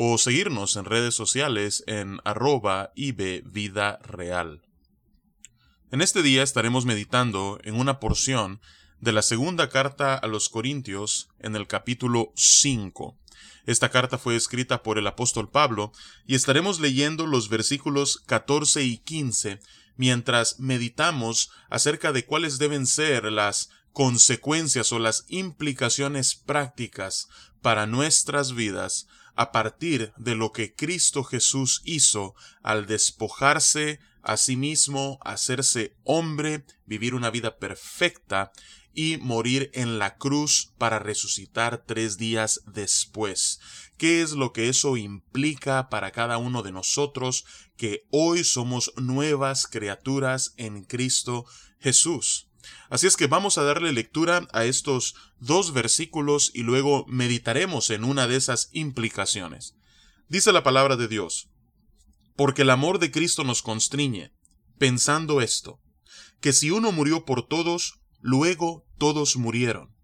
o seguirnos en redes sociales en arroba Vida Real. En este día estaremos meditando en una porción de la segunda carta a los Corintios en el capítulo 5. Esta carta fue escrita por el apóstol Pablo y estaremos leyendo los versículos 14 y 15 mientras meditamos acerca de cuáles deben ser las consecuencias o las implicaciones prácticas para nuestras vidas a partir de lo que Cristo Jesús hizo al despojarse a sí mismo, hacerse hombre, vivir una vida perfecta y morir en la cruz para resucitar tres días después. ¿Qué es lo que eso implica para cada uno de nosotros que hoy somos nuevas criaturas en Cristo Jesús? Así es que vamos a darle lectura a estos dos versículos y luego meditaremos en una de esas implicaciones. Dice la palabra de Dios, porque el amor de Cristo nos constriñe, pensando esto, que si uno murió por todos, luego todos murieron.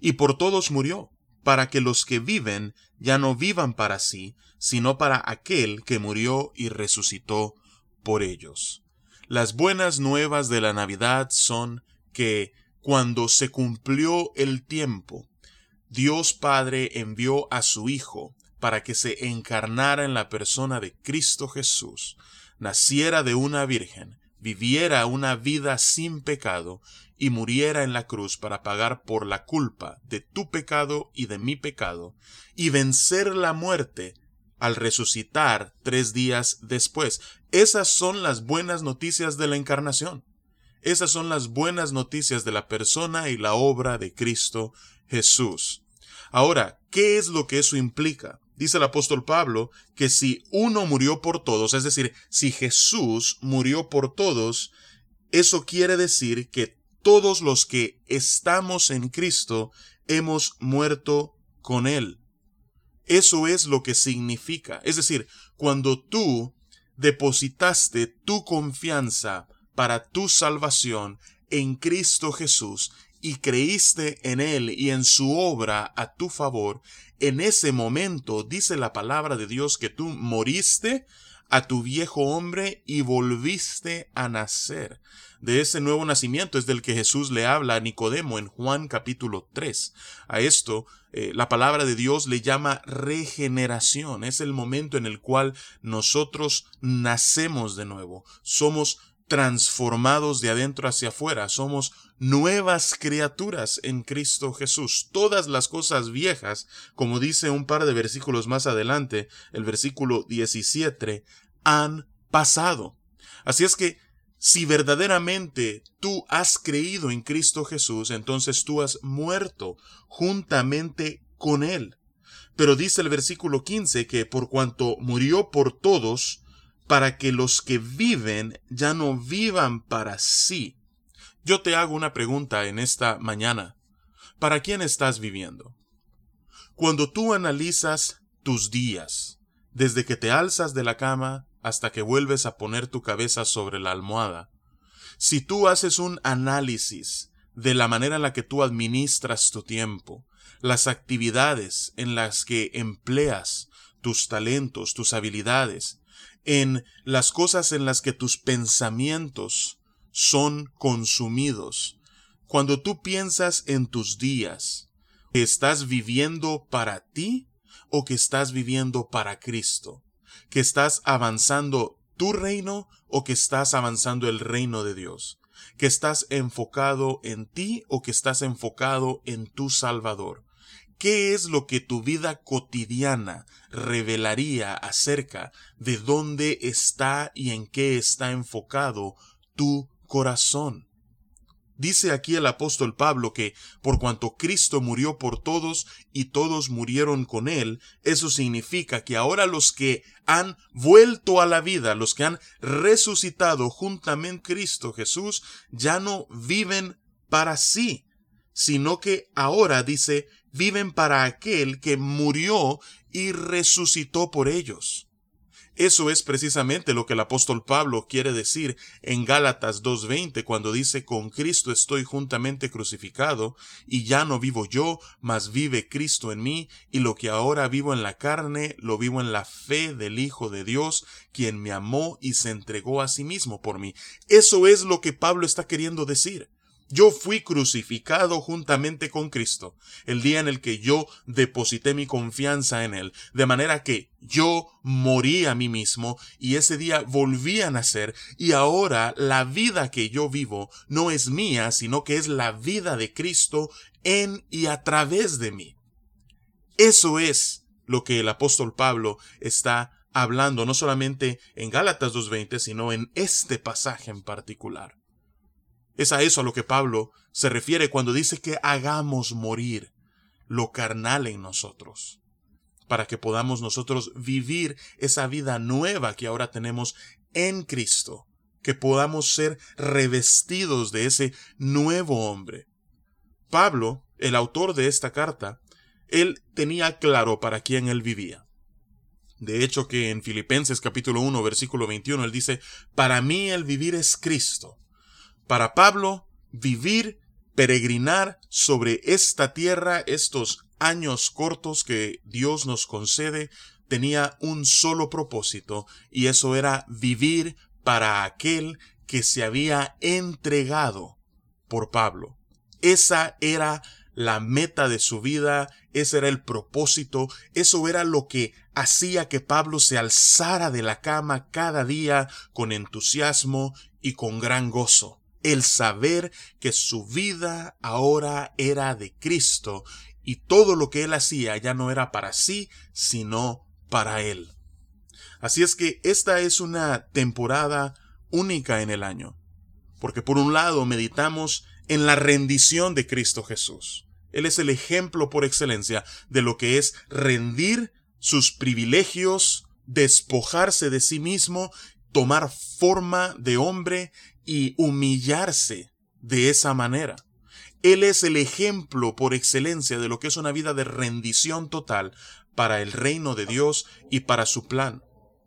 Y por todos murió, para que los que viven ya no vivan para sí, sino para aquel que murió y resucitó por ellos. Las buenas nuevas de la Navidad son que cuando se cumplió el tiempo, Dios Padre envió a su Hijo para que se encarnara en la persona de Cristo Jesús, naciera de una virgen, viviera una vida sin pecado y muriera en la cruz para pagar por la culpa de tu pecado y de mi pecado, y vencer la muerte al resucitar tres días después. Esas son las buenas noticias de la encarnación. Esas son las buenas noticias de la persona y la obra de Cristo Jesús. Ahora, ¿qué es lo que eso implica? Dice el apóstol Pablo que si uno murió por todos, es decir, si Jesús murió por todos, eso quiere decir que todos los que estamos en Cristo hemos muerto con Él. Eso es lo que significa. Es decir, cuando tú depositaste tu confianza para tu salvación en Cristo Jesús y creíste en Él y en su obra a tu favor, en ese momento dice la palabra de Dios que tú moriste a tu viejo hombre y volviste a nacer. De ese nuevo nacimiento es del que Jesús le habla a Nicodemo en Juan capítulo 3. A esto eh, la palabra de Dios le llama regeneración. Es el momento en el cual nosotros nacemos de nuevo. Somos transformados de adentro hacia afuera, somos nuevas criaturas en Cristo Jesús. Todas las cosas viejas, como dice un par de versículos más adelante, el versículo 17, han pasado. Así es que si verdaderamente tú has creído en Cristo Jesús, entonces tú has muerto juntamente con Él. Pero dice el versículo 15 que por cuanto murió por todos, para que los que viven ya no vivan para sí. Yo te hago una pregunta en esta mañana. ¿Para quién estás viviendo? Cuando tú analizas tus días, desde que te alzas de la cama hasta que vuelves a poner tu cabeza sobre la almohada, si tú haces un análisis de la manera en la que tú administras tu tiempo, las actividades en las que empleas tus talentos, tus habilidades, en las cosas en las que tus pensamientos son consumidos. Cuando tú piensas en tus días, que estás viviendo para ti o que estás viviendo para Cristo, que estás avanzando tu reino o que estás avanzando el reino de Dios, que estás enfocado en ti o que estás enfocado en tu Salvador. ¿Qué es lo que tu vida cotidiana revelaría acerca de dónde está y en qué está enfocado tu corazón? Dice aquí el apóstol Pablo que por cuanto Cristo murió por todos y todos murieron con él, eso significa que ahora los que han vuelto a la vida, los que han resucitado juntamente Cristo Jesús, ya no viven para sí, sino que ahora dice, viven para aquel que murió y resucitó por ellos. Eso es precisamente lo que el apóstol Pablo quiere decir en Gálatas 2.20 cuando dice con Cristo estoy juntamente crucificado y ya no vivo yo, mas vive Cristo en mí y lo que ahora vivo en la carne lo vivo en la fe del Hijo de Dios quien me amó y se entregó a sí mismo por mí. Eso es lo que Pablo está queriendo decir. Yo fui crucificado juntamente con Cristo, el día en el que yo deposité mi confianza en Él, de manera que yo morí a mí mismo y ese día volví a nacer y ahora la vida que yo vivo no es mía, sino que es la vida de Cristo en y a través de mí. Eso es lo que el apóstol Pablo está hablando no solamente en Gálatas 2.20, sino en este pasaje en particular. Es a eso a lo que Pablo se refiere cuando dice que hagamos morir lo carnal en nosotros, para que podamos nosotros vivir esa vida nueva que ahora tenemos en Cristo, que podamos ser revestidos de ese nuevo hombre. Pablo, el autor de esta carta, él tenía claro para quién él vivía. De hecho que en Filipenses capítulo 1 versículo 21 él dice, para mí el vivir es Cristo para Pablo, vivir, peregrinar sobre esta tierra, estos años cortos que Dios nos concede, tenía un solo propósito, y eso era vivir para aquel que se había entregado por Pablo. Esa era la meta de su vida, ese era el propósito, eso era lo que hacía que Pablo se alzara de la cama cada día con entusiasmo y con gran gozo el saber que su vida ahora era de Cristo y todo lo que él hacía ya no era para sí, sino para él. Así es que esta es una temporada única en el año, porque por un lado meditamos en la rendición de Cristo Jesús. Él es el ejemplo por excelencia de lo que es rendir sus privilegios, despojarse de sí mismo, tomar forma de hombre y humillarse de esa manera. Él es el ejemplo por excelencia de lo que es una vida de rendición total para el reino de Dios y para su plan.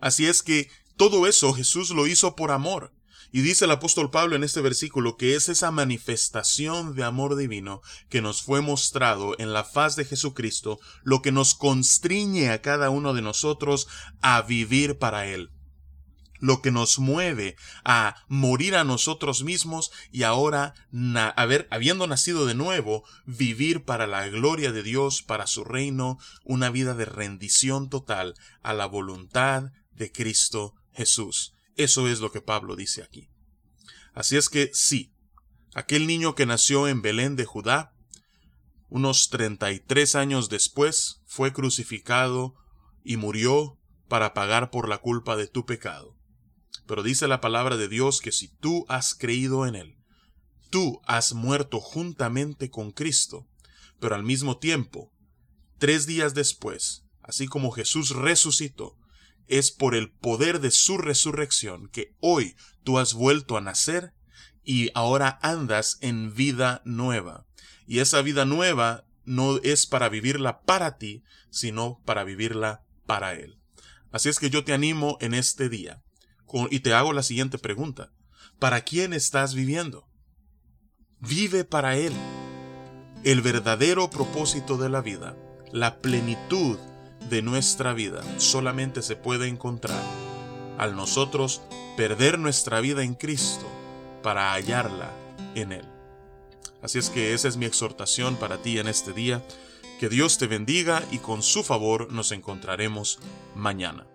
Así es que todo eso Jesús lo hizo por amor. Y dice el apóstol Pablo en este versículo que es esa manifestación de amor divino que nos fue mostrado en la faz de Jesucristo lo que nos constriñe a cada uno de nosotros a vivir para Él lo que nos mueve a morir a nosotros mismos y ahora, haber, habiendo nacido de nuevo, vivir para la gloria de Dios, para su reino, una vida de rendición total a la voluntad de Cristo Jesús. Eso es lo que Pablo dice aquí. Así es que sí, aquel niño que nació en Belén de Judá, unos treinta y tres años después, fue crucificado y murió para pagar por la culpa de tu pecado. Pero dice la palabra de Dios que si tú has creído en Él, tú has muerto juntamente con Cristo, pero al mismo tiempo, tres días después, así como Jesús resucitó, es por el poder de su resurrección que hoy tú has vuelto a nacer y ahora andas en vida nueva. Y esa vida nueva no es para vivirla para ti, sino para vivirla para Él. Así es que yo te animo en este día y te hago la siguiente pregunta. ¿Para quién estás viviendo? Vive para Él. El verdadero propósito de la vida, la plenitud de nuestra vida, solamente se puede encontrar al nosotros perder nuestra vida en Cristo para hallarla en Él. Así es que esa es mi exhortación para ti en este día. Que Dios te bendiga y con su favor nos encontraremos mañana.